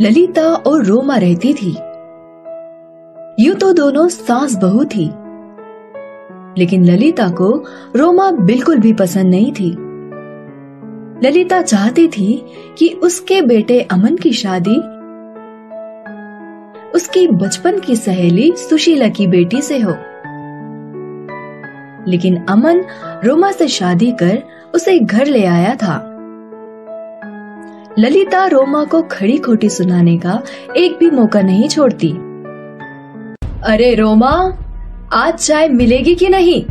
ललिता और रोमा रहती थी। यूँ तो दोनों सास बहू थी। लेकिन ललिता को रोमा बिल्कुल भी पसंद नहीं थी। ललिता चाहती थी कि उसके बेटे अमन की शादी, उसकी बचपन की सहेली सुशीला की बेटी से हो। लेकिन अमन रोमा से शादी कर उसे घर ले आया था। ललिता रोमा को खड़ी खोटी सुनाने का एक भी मौका नहीं छोड़ती। अरे रोमा आज चाय मिलेगी कि नहीं?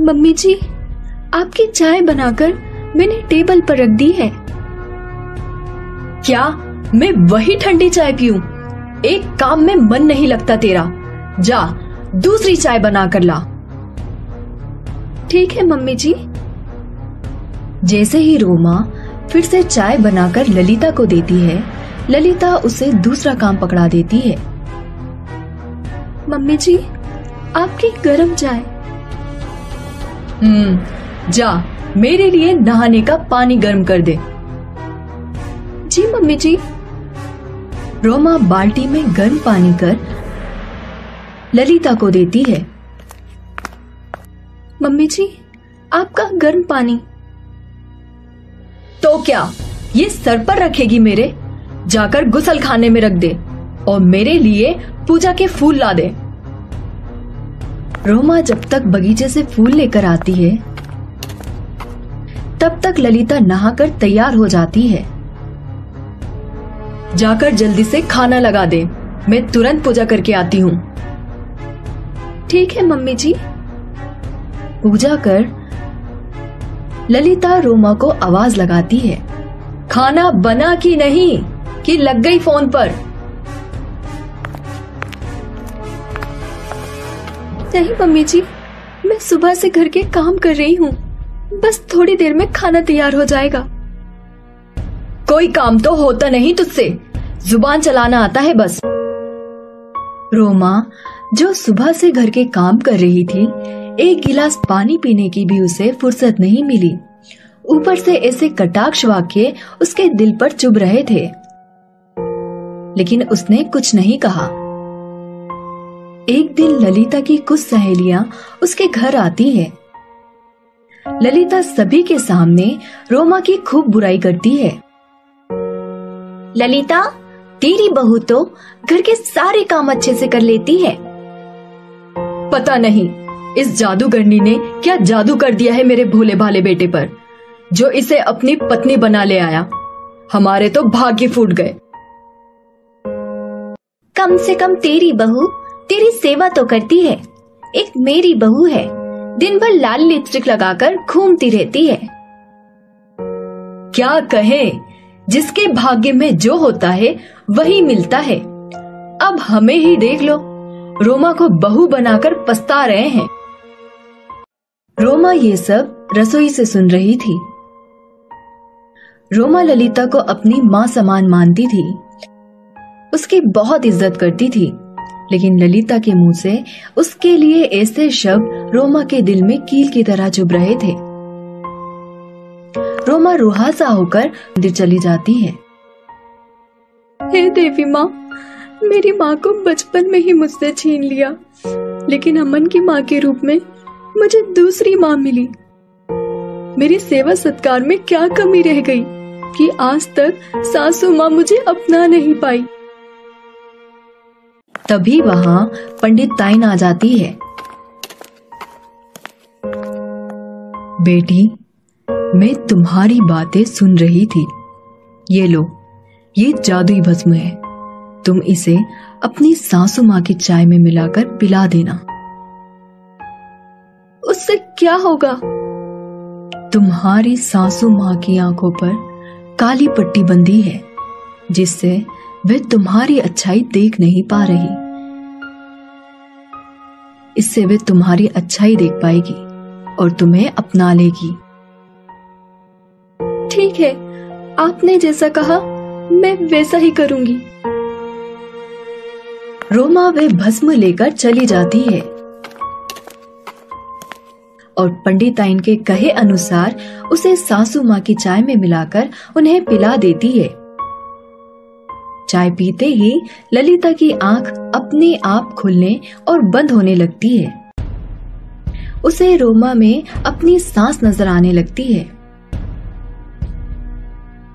मम्मी जी आपकी चाय बनाकर मैंने टेबल पर रख दी है। क्या मैं वही ठंडी चाय पीऊं? एक काम में मन नहीं लगता तेरा। जा दूसरी चाय बना कर ला। ठीक है मम्मी जी जैसे ही रोमा फिर से चाय बनाकर ललिता को देती है ललिता उसे दूसरा काम पकड़ा देती है। मम्मी जी आपकी गरम चाय। हम्म जा मेरे लिए नहाने का पानी गर्म कर दे। जी मम्मी जी। रोमा बाल्टी में गर्म पानी कर ललिता को देती है। मम्मी जी आपका गर्म पानी। क्या? ये सर पर रखेगी मेरे? जाकर गुसल खाने में रख दे और मेरे लिए पूजा के फूल ला दे। रोमा जब तक बगीचे से फूल लेकर आती है, तब तक ललिता नहाकर तैयार हो जाती है। जाकर जल्दी से खाना लगा दे। मैं तुरंत पूजा करके आती हूँ। ठीक है, मम्मी जी। पूजा कर ललिता रोमा को आवाज़ लगाती है। खाना बना कि नहीं कि लग गई फ़ोन पर? नहीं मम्मी जी मैं सुबह से घर के काम कर रही हूँ। बस थोड़ी देर में खाना तैयार हो जाएगा। कोई काम तो होता नहीं तुझसे। ज़ुबान चलाना आता है बस। रोमा जो सुबह से घर के काम कर रही थी एक गिलास पानी पीने की भी उसे फुर्सत नहीं मिली। ऊपर से ऐसे कटाक्ष वाक्य उसके दिल पर चुभ रहे थे। लेकिन उसने कुछ नहीं कहा। एक दिन ललिता की कुछ सहेलियाँ उसके घर आती है। ललिता सभी के सामने रोमा की खूब बुराई करती है। ललिता तेरी बहू तो घर के सारे काम अच्छे से कर लेती है। पता नहीं इस जादूगरनी ने क्या जादू कर दिया है मेरे भोले भाले बेटे पर जो इसे अपनी पत्नी बना ले आया? हमारे तो भाग्य फूट गए। कम से कम तेरी बहू तेरी सेवा तो करती है एक मेरी बहू है दिन भर लाल लिपस्टिक लगाकर घूमती रहती है। क्या कहे जिसके भाग्य में जो होता है वही मिलता है। अब हमें ही देख लो रोमा को बहू बनाकर पछता रहे हैं। रोमा ये सब रसोई से सुन रही थी। रोमा ललिता को अपनी माँ समान मानती थी। उसकी बहुत इज़्ज़त करती थी, लेकिन ललिता के मुँह से उसके लिए ऐसे शब्द रोमा के दिल में कील की तरह चुभ रहे थे। रोमा रुहासा होकर मंदिर चली जाती है। हे देवी माँ, मेरी माँ को बचपन में ही मुझसे छीन लिया, लेकिन अमन की माँ के रूप में मुझे दूसरी माँ मिली। मेरी सेवा सत्कार में क्या कमी रह गई कि आज तक सासू माँ मुझे अपना नहीं पाई। तभी वहाँ पंडित ताइन आ जाती है। बेटी, मैं तुम्हारी बातें सुन रही थी। ये लो, ये जादुई भस्म है। तुम इसे अपनी सासू माँ की चाय में मिलाकर पिला देना। क्या होगा? तुम्हारी सासू माँ की आँखों पर काली पट्टी बंधी है जिससे वे तुम्हारी अच्छाई देख नहीं पा रही। इससे वे तुम्हारी अच्छाई देख पाएगी और तुम्हें अपना लेगी। ठीक है आपने जैसा कहा मैं वैसा ही करूँगी। रोमा वे भस्म लेकर चली जाती है। और पंडिताइन के कहे अनुसार उसे सासू माँ की चाय में मिलाकर उन्हें पिला देती है। चाय पीते ही ललिता की आँख अपने आप खुलने और बंद होने लगती है। उसे रोमा में अपनी सांस नज़र आने लगती है।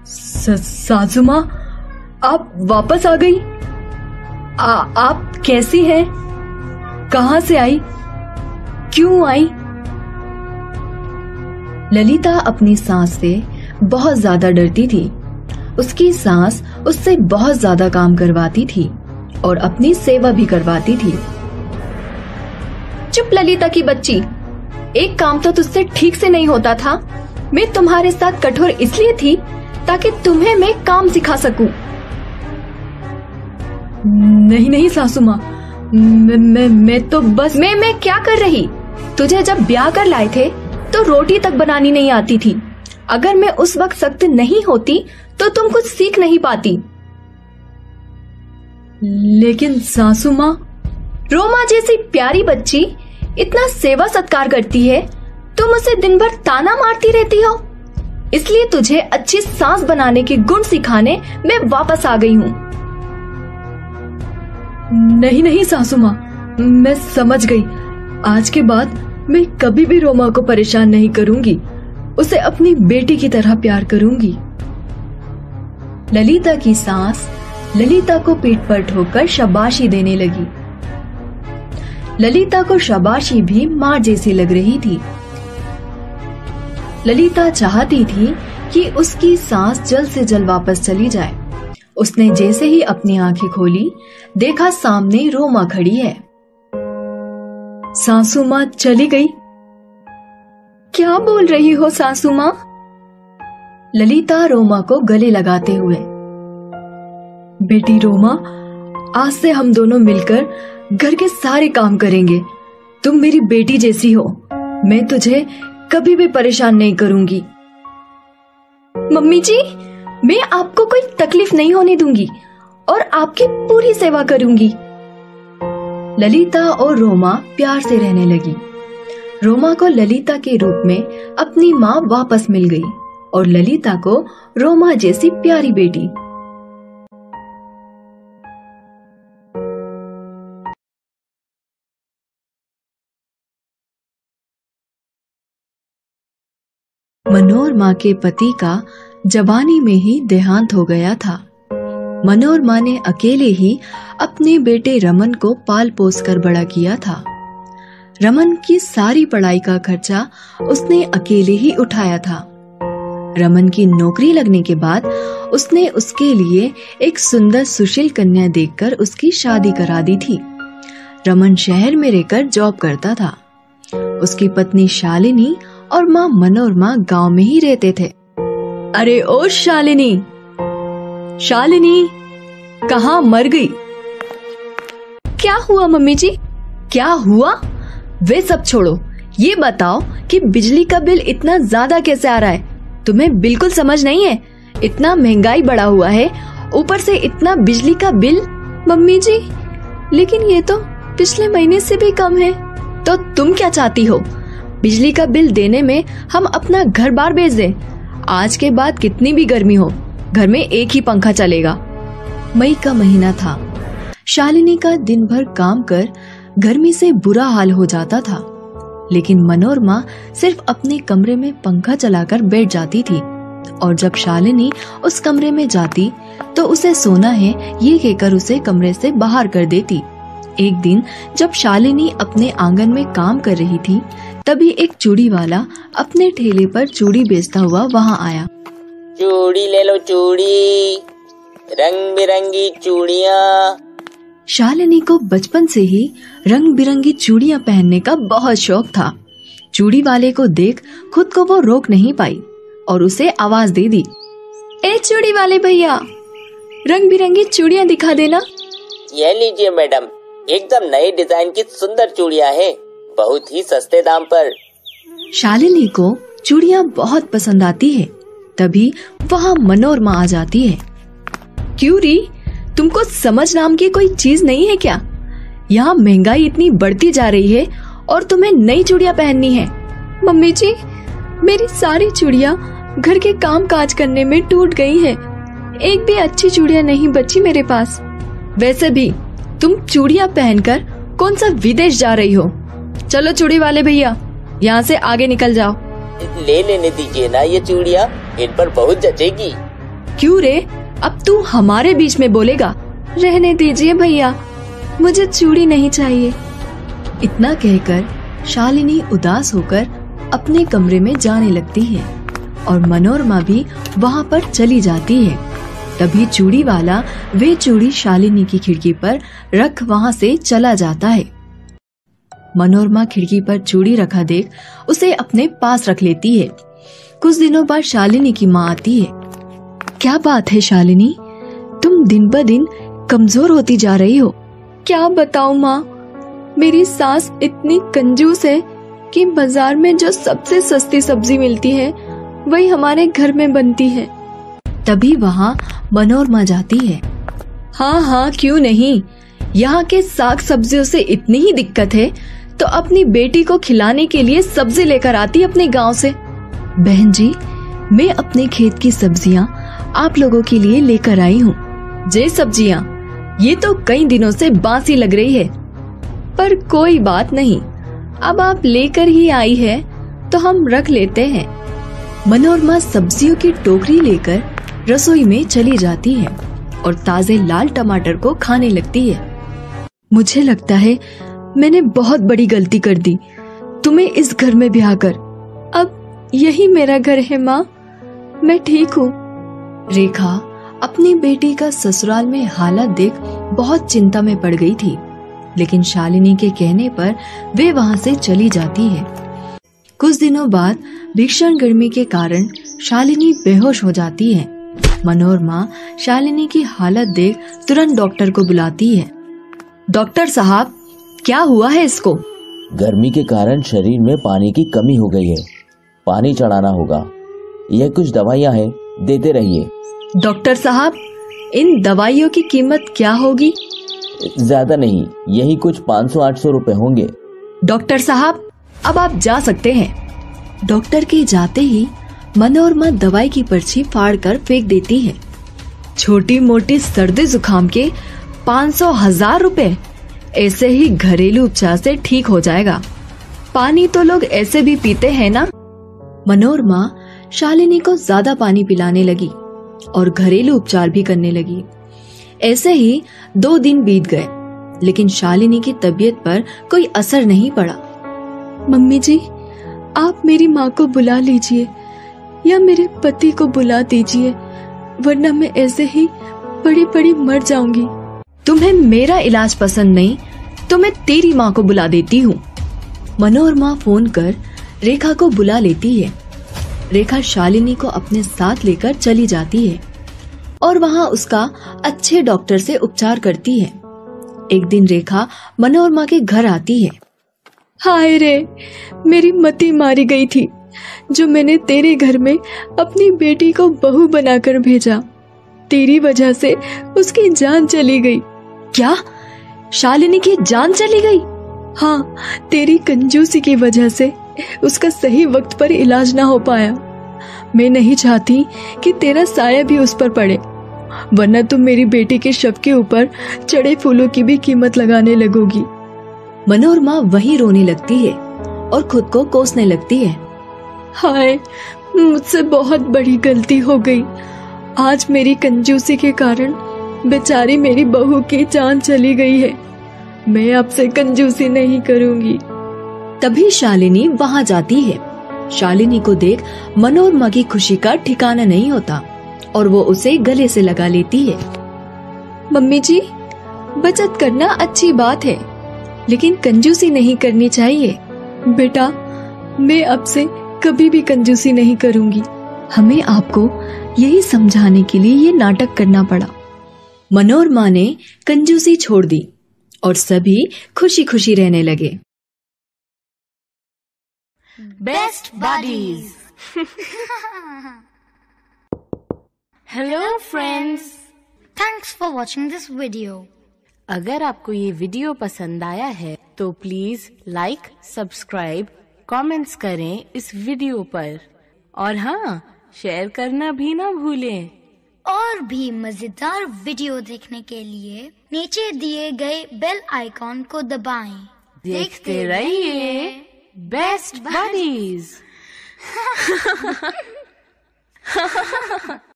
सासू माँ आप वापस आ गई? आ, आप कैसी हैं? कहाँ से आई? क्यों आई? ललिता अपनी सांस से बहुत ज़्यादा डरती थी। उसकी सांस उससे बहुत ज़्यादा काम करवाती थी और अपनी सेवा भी करवाती थी। चुप ललिता की बच्ची एक काम तो तुझसे ठीक से नहीं होता था। मैं तुम्हारे साथ कठोर इसलिए थी ताकि तुम्हें मैं काम सिखा सकूँ। नहीं नहीं सासू माँ मैं, मैं मैं तो बस मैं मैं क्या कर रही? तुझे जब ब्याह कर लाए थे तो रोटी तक बनानी नहीं आती थी। अगर मैं उस वक्त सख्त नहीं होती तो तुम कुछ सीख नहीं पाती। लेकिन सासू माँ? रोमा जैसी प्यारी बच्ची इतना सेवा सत्कार करती है तुम उसे दिन भर ताना मारती रहती हो। इसलिए तुझे अच्छी सांस बनाने के गुण सिखाने मैं वापस आ गई हूँ। नहीं नहीं सासू माँ मैं समझ गई। आज के बाद मैं कभी भी रोमा को परेशान नहीं करूँगी। उसे अपनी बेटी की तरह प्यार करूँगी। ललिता की सांस ललिता को पीठ पर ठोकर शाबाशी देने लगी। ललिता को शाबाशी भी माँ जैसी लग रही थी। ललिता चाहती थी कि उसकी सांस जल्द से जल्द वापस चली जाए। उसने जैसे ही अपनी आँखें खोली, देखा सामने रोमा खड़ी है। सासू माँ चली गई। क्या बोल रही हो सासू माँ? ललिता रोमा को गले लगाते हुए। बेटी रोमा, आज से हम दोनों मिलकर घर के सारे काम करेंगे। तुम मेरी बेटी जैसी हो। मैं तुझे कभी भी परेशान नहीं करूँगी। मम्मी जी, मैं आपको कोई तकलीफ़ नहीं होने दूँगी और आपकी पूरी सेवा करूँगी। ललिता और रोमा प्यार से रहने लगी। रोमा को ललिता के रूप में अपनी माँ वापस मिल गई और ललिता को रोमा जैसी प्यारी बेटी। मनोरमा के पति का जवानी में ही देहांत हो गया था। मनोरमा ने अकेले ही अपने बेटे रमन को पाल पोस कर बड़ा किया था। रमन की सारी पढ़ाई का खर्चा उसने अकेले ही उठाया था। रमन की नौकरी लगने के बाद उसने उसके लिए एक सुंदर सुशील कन्या देखकर उसकी शादी करा दी थी। रमन शहर में रहकर जॉब करता था। उसकी पत्नी शालिनी और माँ मनोरमा गाँव में ही रहते थे। अरे ओ शालिनी शालिनी कहा मर गई? क्या हुआ मम्मी जी? क्या हुआ? वे सब छोड़ो। ये बताओ कि बिजली का बिल इतना ज़्यादा कैसे आ रहा है? तुम्हें बिल्कुल समझ नहीं है? इतना महँगाई बढ़ा हुआ है। ऊपर से इतना बिजली का बिल? मम्मी जी लेकिन ये तो पिछले महीने से भी कम है। तो तुम क्या चाहती हो? बिजली का बिल देने में हम अपना घर बार बेच दें। आज के बाद कितनी भी गर्मी हो। घर में एक ही पंखा चलेगा। मई का महीना था। शालिनी का दिन भर काम कर गर्मी से बुरा हाल हो जाता था। लेकिन मनोरमा सिर्फ़ अपने कमरे में पंखा चलाकर बैठ जाती थी। और जब शालिनी उस कमरे में जाती तो उसे सोना है, ये कहकर उसे कमरे से बाहर कर देती। एक दिन जब शालिनी अपने आँगन में काम कर रही थी, तभी एक चूड़ी वाला अपने ठेले पर चूड़ी बेचता हुआ वहाँ आया। चूड़ी ले लो चूड़ी। रंग बिरंगी चूड़िया। शालिनी को बचपन से ही रंग बिरंगी चूड़ियाँ पहनने का बहुत शौक था। चूड़ी वाले को देख खुद को वो रोक नहीं पाई और उसे आवाज़ दे दी ए चूड़ी वाले भैया रंग बिरंगी चूड़ियाँ दिखा देना। ये लीजिए मैडम एकदम नए डिज़ाइन की सुंदर चूड़ियाँ हैं बहुत ही सस्ते दाम पर। शालिनी को चूड़ियाँ बहुत पसंद आती है। तभी वहाँ मनोरमा आ जाती है। क्यों री? तुमको समझ नाम की कोई चीज़ नहीं है क्या? यहाँ महँगाई इतनी बढ़ती जा रही है और तुम्हें नई चूड़ियाँ पहननी है। मम्मी जी, मेरी सारी चूड़िया घर के काम काज करने में टूट गई है। एक भी अच्छी चूड़िया नहीं बची मेरे पास। वैसे भी, तुम चूड़िया पहनकर कौन सा विदेश जा रही हो? चलो चूड़ी वाले भैया, यहाँ से आगे निकल जाओ। ले लेने दीजिए ना ये चूड़िया। इन पर बहुत जचेगी। क्यों रे? अब तू हमारे बीच में बोलेगा, रहने दीजिए भैया, मुझे चूड़ी नहीं चाहिए। इतना कहकर शालिनी उदास होकर अपने कमरे में जाने लगती है और मनोरमा भी वहाँ पर चली जाती है। तभी चूड़ी वाला वे चूड़ी शालिनी की खिड़की पर रख वहाँ से चला जाता है। मनोरमा खिड़की पर चूड़ी रखा देख उसे अपने पास रख लेती है। कुछ दिनों बाद शालिनी की माँ आती है। क्या बात है शालिनी? तुम दिन ब दिन कमज़ोर होती जा रही हो। क्या बताऊँ माँ? मेरी सास इतनी कंजूस है कि बाज़ार में जो सबसे सस्ती सब्ज़ी मिलती है, वही हमारे घर में बनती है। तभी वहाँ मनोरमा जाती है। हाँ हाँ क्यों नहीं? यहाँ के साग सब्जियों से इतनी ही दिक्कत है तो अपनी बेटी को खिलाने के लिए सब्ज़ी लेकर आती अपने गाँव से। बहन जी, मैं अपने खेत की सब्ज़ियाँ आप लोगों के लिए लेकर आई हूँ। जे सब्ज़ियाँ, ये तो कई दिनों से बासी लग रही है। पर कोई बात नहीं, अब आप लेकर ही आई है तो हम रख लेते हैं। मनोरमा सब्जियों की टोकरी लेकर रसोई में चली जाती है और ताजे लाल टमाटर को खाने लगती है। मुझे लगता है मैंने बहुत बड़ी गलती कर दी। तुम्हें इस घर में ब्याह कर यही मेरा घर है, माँ। मैं ठीक हूँ। रेखा, अपनी बेटी का ससुराल में हालत देख बहुत चिंता में पड़ गई थी, लेकिन शालिनी के कहने पर वे वहाँ से चली जाती है। कुछ दिनों बाद भीषण गर्मी के कारण शालिनी बेहोश हो जाती है। मनोहर माँ शालिनी की हालत देख तुरंत डॉक्टर को बुलाती है। डॉक्टर साहब, क्या हुआ है इसको? गर्मी के कारण शरीर में पानी की कमी हो गई है। पानी चढ़ाना होगा। यह कुछ दवाइयाँ हैं देते रहिए। डॉक्टर साहब इन दवाइयों की कीमत क्या होगी? ज़्यादा नहीं यही कुछ 500-800 रुपए होंगे। डॉक्टर साहब अब आप जा सकते हैं। डॉक्टर के जाते ही मनोरमा दवाई की पर्ची फाड़ कर फेंक देती है। छोटी मोटी सर्दी जुकाम के 500 हज़ार रूपए। ऐसे ही घरेलू उपचार से ठीक हो जाएगा। पानी तो लोग ऐसे भी पीते हैं ना? मनोरमा शालिनी को ज़्यादा पानी पिलाने लगी और घरेलू उपचार भी करने लगी। ऐसे ही दो दिन बीत गए, लेकिन शालिनी की तबीयत पर कोई असर नहीं पड़ा। मम्मी जी, आप मेरी माँ को बुला लीजिए या मेरे पति को बुला दीजिए, वरना मैं ऐसे ही बड़ी बड़ी मर जाऊँगी। तुम्हें मेरा इलाज पसंद नहीं तो मैं तेरी माँ को बुला देती हूँ। मनोरमा फ़ोन कर रेखा को बुला लेती है। रेखा शालिनी को अपने साथ लेकर चली जाती है और वहाँ उसका अच्छे डॉक्टर से उपचार करती है। एक दिन रेखा मनोरमा के घर आती है। हाय रे, मेरी मती मारी गई थी, जो मैंने तेरे घर में अपनी बेटी को बहू बनाकर भेजा। तेरी वजह से उसकी जान चली गई। क्या? शालिनी की जान चली गई? हाँ तेरी कंजूसी की वजह से। उसका सही वक्त पर इलाज ना हो पाया। मैं नहीं चाहती कि तेरा साया भी उस पर पड़े वरना तुम मेरी बेटी के शव के ऊपर चढ़े फूलों की भी कीमत लगाने लगोगी। मनोरमा वही रोने लगती है और खुद को कोसने लगती है। हाय मुझसे बहुत बड़ी गलती हो गई। आज मेरी कंजूसी के कारण बेचारी मेरी बहू की जान चली गई है। मैं आपसे कंजूसी नहीं करूँगी। तभी शालिनी वहाँ जाती है। शालिनी को देख मनोरमा की खुशी का ठिकाना नहीं होता और वो उसे गले से लगा लेती है। मम्मी जी, बचत करना अच्छी बात है, लेकिन कंजूसी नहीं करनी चाहिए। बेटा, मैं अब से कभी भी कंजूसी नहीं करूँगी। हमें आपको यही समझाने के लिए ये नाटक करना पड़ा। मनोरमा ने कंजूसी छोड़ दी और सभी खुशी खुशी रहने लगे। Best buddies hello friends Thanks for watching this video. अगर आपको ये वीडियो पसंद आया है तो प्लीज़ लाइक सब्सक्राइब कमेंट्स करें इस वीडियो पर। और हाँ शेयर करना भी ना भूलें। और भी मज़ेदार वीडियो देखने के लिए नीचे दिए गए बेल आइकॉन को दबाएँ। देखते रहिए। best buddies.